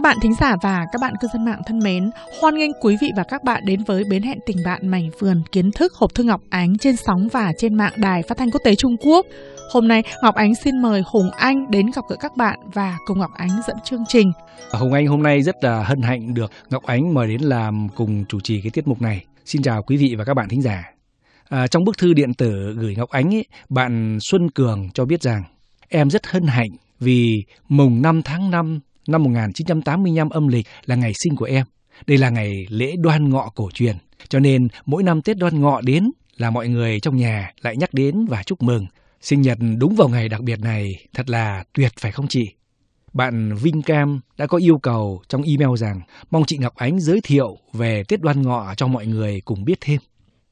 Các bạn thính giả và các bạn cư dân mạng thân mến, hoan nghênh quý vị và các bạn đến với bến hẹn tình bạn mảnh vườn kiến thức hộp thư Ngọc Ánh trên sóng và trên mạng đài phát thanh quốc tế Trung Quốc. Hôm nay Ngọc Ánh xin mời Hùng Anh đến gặp gỡ các bạn và cùng Ngọc Ánh dẫn chương trình. À, Hùng Anh hôm nay rất là hân hạnh được Ngọc Ánh mời đến làm cùng chủ trì cái tiết mục này. Xin chào quý vị và các bạn thính giả. À, trong bức thư điện tử gửi Ngọc Ánh, ấy, bạn Xuân Cường cho biết rằng em rất hân hạnh vì mùng 5 tháng 5 năm 1985 âm lịch là ngày sinh của em. Đây là ngày lễ đoan ngọ cổ truyền. Cho nên mỗi năm Tết đoan ngọ đến là mọi người trong nhà lại nhắc đến và chúc mừng. Sinh nhật đúng vào ngày đặc biệt này thật là tuyệt phải không chị? Bạn Vinh Cam đã có yêu cầu trong email rằng mong chị Ngọc Ánh giới thiệu về Tết đoan ngọ cho mọi người cùng biết thêm.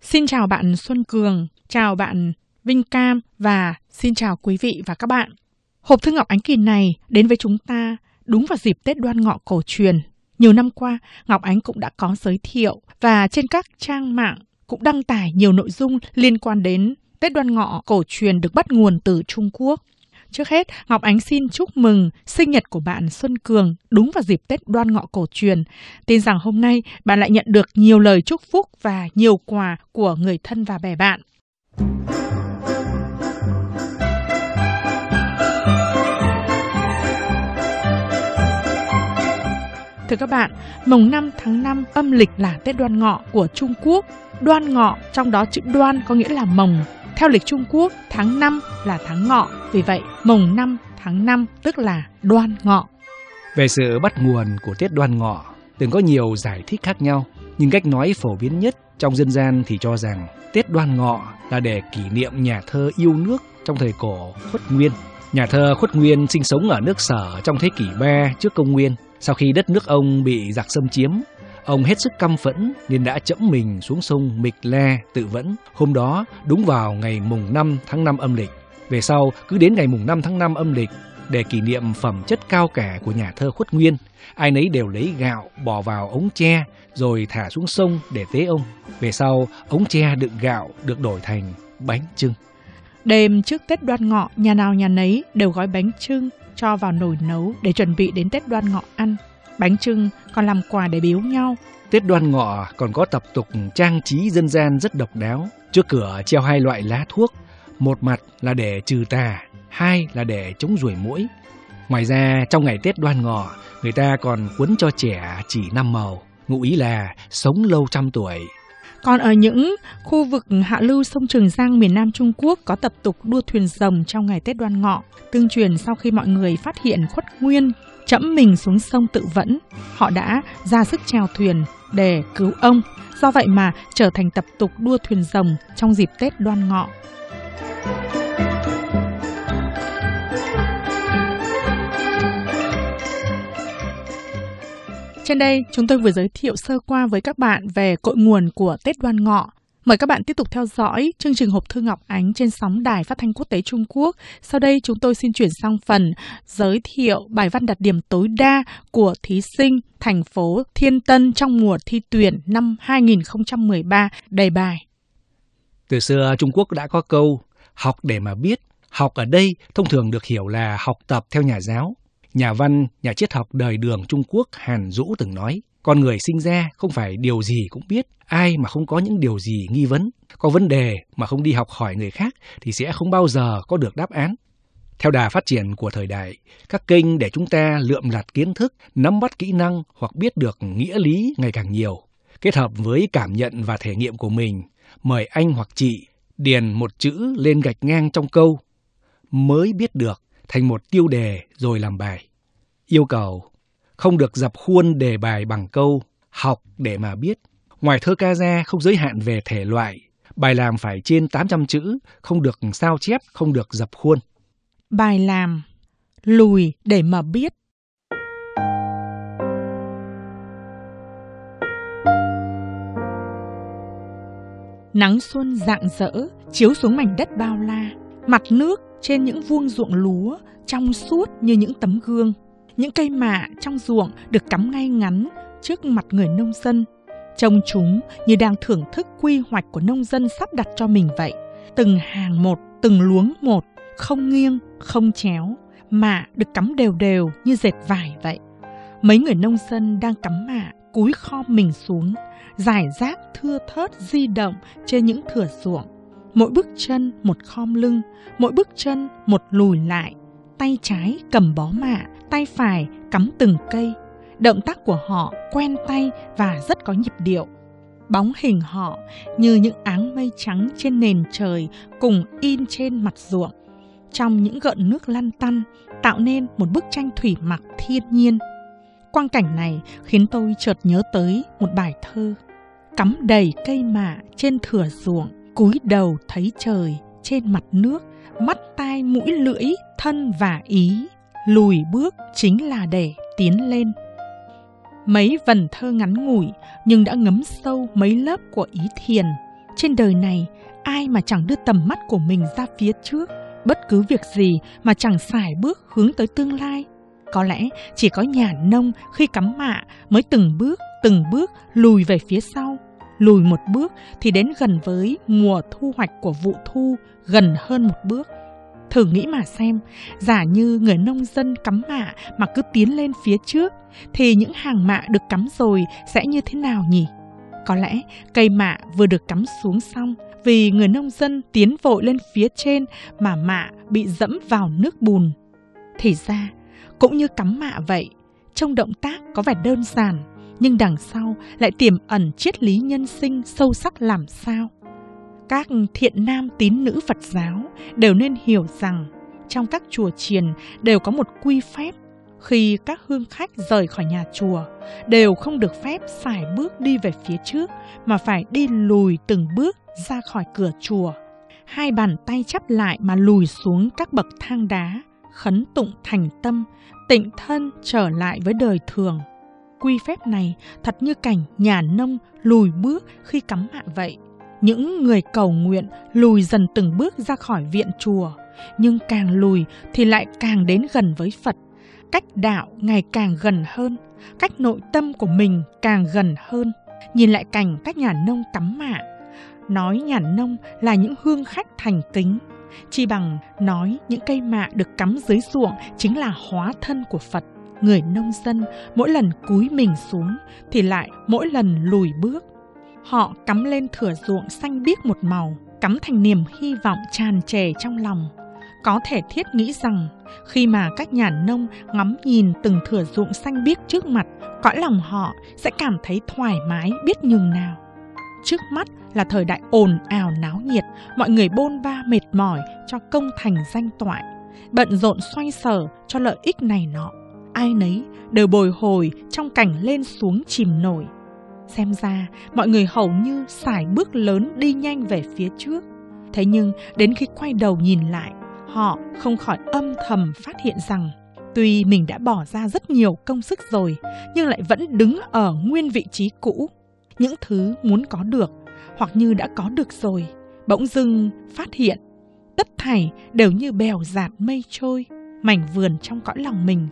Xin chào bạn Xuân Cường, chào bạn Vinh Cam và xin chào quý vị và các bạn. Hộp thư Ngọc Ánh kỳ này đến với chúng ta đúng vào dịp Tết đoan ngọ cổ truyền. Nhiều năm qua, Ngọc Ánh cũng đã có giới thiệu và trên các trang mạng cũng đăng tải nhiều nội dung liên quan đến Tết đoan ngọ cổ truyền được bắt nguồn từ Trung Quốc. Trước hết, Ngọc Ánh xin chúc mừng sinh nhật của bạn Xuân Cường đúng vào dịp Tết đoan ngọ cổ truyền. Tin rằng hôm nay bạn lại nhận được nhiều lời chúc phúc và nhiều quà của người thân và bè bạn. Thưa các bạn, mùng 5 tháng 5 âm lịch là Tết đoan ngọ của Trung Quốc. Đoan ngọ, trong đó chữ đoan có nghĩa là mồng. Theo lịch Trung Quốc, tháng 5 là tháng ngọ, vì vậy mùng 5 tháng 5 tức là đoan ngọ. Về sự bắt nguồn của Tết đoan ngọ, từng có nhiều giải thích khác nhau, nhưng cách nói phổ biến nhất trong dân gian thì cho rằng Tết đoan ngọ là để kỷ niệm nhà thơ yêu nước trong thời cổ Khuất Nguyên. Nhà thơ Khuất Nguyên sinh sống ở nước Sở trong thế kỷ 3 trước công nguyên sau khi đất nước ông bị giặc xâm chiếm, ông hết sức căm phẫn nên đã chẫm mình xuống sông Mịch Le tự vẫn. Hôm đó đúng vào ngày mùng 5 tháng 5 âm lịch. Về sau, cứ đến ngày mùng 5 tháng 5 âm lịch, để kỷ niệm phẩm chất cao cả của nhà thơ Khuất Nguyên, ai nấy đều lấy gạo bỏ vào ống tre rồi thả xuống sông để tế ông. Về sau, ống tre đựng gạo được đổi thành bánh trưng. Đêm trước Tết đoan ngọ, nhà nào nhà nấy đều gói bánh trưng cho vào nồi nấu để chuẩn bị đến Tết đoan ngọ ăn. Bánh trưng còn làm quà để biếu nhau. Tết đoan ngọ còn có tập tục trang trí dân gian rất độc đáo. Trước cửa treo hai loại lá thuốc, một mặt là để trừ tà, hai là để chống ruồi muỗi. Ngoài ra, trong ngày Tết đoan ngọ, người ta còn quấn cho trẻ chỉ năm màu, ngụ ý là sống lâu trăm tuổi. Còn ở những khu vực hạ lưu sông Trường Giang miền Nam Trung Quốc có tập tục đua thuyền rồng trong ngày Tết đoan ngọ, tương truyền sau khi mọi người phát hiện khuất nguyên chẫm mình xuống sông tự vẫn, họ đã ra sức chèo thuyền để cứu ông. Do vậy mà trở thành tập tục đua thuyền rồng trong dịp Tết đoan ngọ. Trên đây, chúng tôi vừa giới thiệu sơ qua với các bạn về cội nguồn của Tết Đoan Ngọ. Mời các bạn tiếp tục theo dõi chương trình Hộp Thư Ngọc Ánh trên sóng Đài Phát thanh Quốc tế Trung Quốc. Sau đây, chúng tôi xin chuyển sang phần giới thiệu bài văn đạt điểm tối đa của thí sinh thành phố Thiên Tân trong mùa thi tuyển năm 2013 đề bài. Từ xưa Trung Quốc đã có câu học để mà biết. Học ở đây thông thường được hiểu là học tập theo nhà giáo, Nhà văn, nhà triết học đời đường Trung Quốc Hàn Dũ từng nói, con người sinh ra không phải điều gì cũng biết, ai mà không có những điều gì nghi vấn. Có vấn đề mà không đi học hỏi người khác thì sẽ không bao giờ có được đáp án. Theo đà phát triển của thời đại, các kênh để chúng ta lượm lặt kiến thức, nắm bắt kỹ năng hoặc biết được nghĩa lý ngày càng nhiều. Kết hợp với cảm nhận và thể nghiệm của mình, mời anh hoặc chị điền một chữ lên gạch ngang trong câu mới biết được thành một tiêu đề rồi làm bài. Yêu cầu không được dập khuôn đề bài bằng câu học để mà biết. Ngoài thơ ca ra không giới hạn về thể loại, bài làm phải trên 800 chữ, không được sao chép, không được dập khuôn. Bài làm lùi để mà biết. Nắng xuân rạng rỡ chiếu xuống mảnh đất bao la, mặt nước trên những vuông ruộng lúa trong suốt như những tấm gương. Những cây mạ trong ruộng được cắm ngay ngắn trước mặt người nông dân. Trông chúng như đang thưởng thức quy hoạch của nông dân sắp đặt cho mình vậy. Từng hàng một, từng luống một, không nghiêng, không chéo, mạ được cắm đều đều như dệt vải vậy. Mấy người nông dân đang cắm mạ, cúi khom mình xuống, giải rác thưa thớt di động trên những thửa ruộng. Mỗi bước chân một khom lưng, mỗi bước chân một lùi lại, tay trái cầm bó mạ, tay phải cắm từng cây. Động tác của họ quen tay và rất có nhịp điệu. Bóng hình họ như những áng mây trắng trên nền trời cùng in trên mặt ruộng. Trong những gợn nước lăn tăn tạo nên một bức tranh thủy mặc thiên nhiên. Quang cảnh này khiến tôi chợt nhớ tới một bài thơ. Cắm đầy cây mạ trên thửa ruộng, cúi đầu thấy trời trên mặt nước, mắt tai mũi lưỡi, thân và ý. Lùi bước chính là để tiến lên. Mấy vần thơ ngắn ngủi nhưng đã ngấm sâu mấy lớp của ý thiền. Trên đời này, ai mà chẳng đưa tầm mắt của mình ra phía trước, bất cứ việc gì mà chẳng xài bước hướng tới tương lai. Có lẽ chỉ có nhà nông khi cắm mạ mới từng bước, từng bước lùi về phía sau. Lùi một bước thì đến gần với mùa thu hoạch của vụ thu, gần hơn một bước. Thử nghĩ mà xem, giả như người nông dân cắm mạ mà cứ tiến lên phía trước, thì những hàng mạ được cắm rồi sẽ như thế nào nhỉ? Có lẽ cây mạ vừa được cắm xuống xong vì người nông dân tiến vội lên phía trên mà mạ bị dẫm vào nước bùn. Thì ra, cũng như cắm mạ vậy, trong động tác có vẻ đơn giản, nhưng đằng sau lại tiềm ẩn triết lý nhân sinh sâu sắc làm sao các thiện nam tín nữ Phật giáo đều nên hiểu rằng trong các chùa chiền đều có một quy phép khi các hương khách rời khỏi nhà chùa đều không được phép xài bước đi về phía trước mà phải đi lùi từng bước ra khỏi cửa chùa. Hai bàn tay chắp lại mà lùi xuống các bậc thang đá, khấn tụng thành tâm, tịnh thân trở lại với đời thường. Quy phép này thật như cảnh nhà nông lùi bước khi cắm mạ vậy những người cầu nguyện lùi dần từng bước ra khỏi viện chùa, nhưng càng lùi thì lại càng đến gần với Phật. Cách đạo ngày càng gần hơn, cách nội tâm của mình càng gần hơn. Nhìn lại cảnh các nhà nông cắm mạ, nói nhà nông là những hương khách thành kính, chỉ bằng nói những cây mạ được cắm dưới ruộng chính là hóa thân của Phật. Người nông dân mỗi lần cúi mình xuống thì lại mỗi lần lùi bước Họ cắm lên thửa ruộng xanh biếc một màu, cắm thành niềm hy vọng tràn trề trong lòng. Có thể thiết nghĩ rằng khi mà các nhà nông ngắm nhìn từng thửa ruộng xanh biếc trước mặt, cõi lòng họ sẽ cảm thấy thoải mái biết nhường nào. Trước mắt là thời đại ồn ào náo nhiệt, mọi người bôn ba mệt mỏi cho công thành danh toại, bận rộn xoay sở cho lợi ích này nọ. Ai nấy đều bồi hồi trong cảnh lên xuống chìm nổi. Xem ra mọi người hầu như xài bước lớn đi nhanh về phía trước. Thế nhưng đến khi quay đầu nhìn lại, họ không khỏi âm thầm phát hiện rằng tuy mình đã bỏ ra rất nhiều công sức rồi, nhưng lại vẫn đứng ở nguyên vị trí cũ. Những thứ muốn có được hoặc như đã có được rồi, bỗng dưng phát hiện tất thảy đều như bèo dạt mây trôi, mảnh vườn trong cõi lòng mình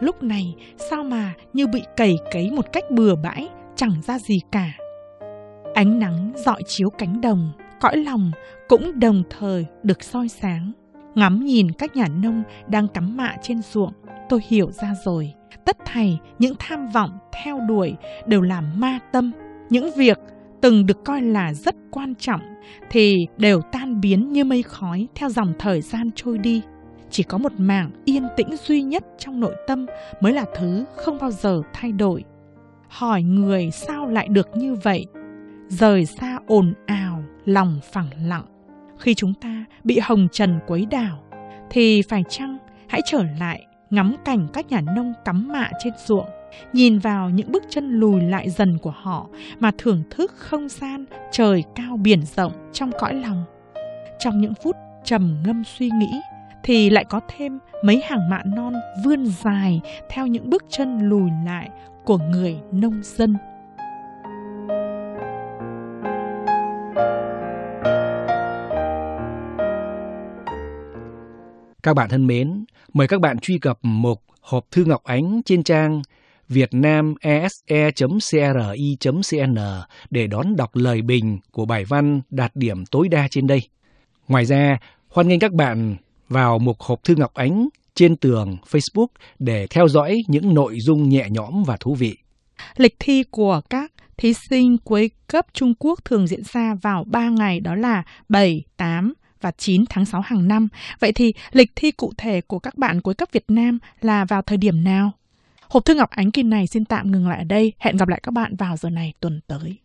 lúc này sao mà như bị cầy cấy một cách bừa bãi chẳng ra gì cả. Ánh nắng dọi chiếu cánh đồng, cõi lòng cũng đồng thời được soi sáng. Ngắm nhìn các nhà nông đang cắm mạ trên ruộng, tôi hiểu ra rồi. Tất thảy những tham vọng theo đuổi đều là ma tâm. Những việc từng được coi là rất quan trọng thì đều tan biến như mây khói theo dòng thời gian trôi đi. Chỉ có một mảng yên tĩnh duy nhất trong nội tâm mới là thứ không bao giờ thay đổi. Hỏi người sao lại được như vậy? Rời xa ồn ào, lòng phẳng lặng. Khi chúng ta bị hồng trần quấy đảo, thì phải chăng hãy trở lại ngắm cảnh các nhà nông cắm mạ trên ruộng, nhìn vào những bước chân lùi lại dần của họ mà thưởng thức không gian trời cao biển rộng trong cõi lòng. Trong những phút trầm ngâm suy nghĩ thì lại có thêm mấy hàng mạ non vươn dài theo những bước chân lùi lại của người nông dân. Các bạn thân mến, mời các bạn truy cập mục hộp thư Ngọc Ánh trên trang vietnamese.cri.cn để đón đọc lời bình của bài văn đạt điểm tối đa trên đây. Ngoài ra, hoan nghênh các bạn vào mục hộp thư Ngọc Ánh trên tường Facebook để theo dõi những nội dung nhẹ nhõm và thú vị. Lịch thi của các thí sinh cuối cấp Trung Quốc thường diễn ra vào 3 ngày đó là 7, 8 và 9 tháng 6 hàng năm. Vậy thì lịch thi cụ thể của các bạn cuối cấp Việt Nam là vào thời điểm nào? Hộp thư Ngọc Ánh kỳ này xin tạm ngừng lại ở đây. Hẹn gặp lại các bạn vào giờ này tuần tới.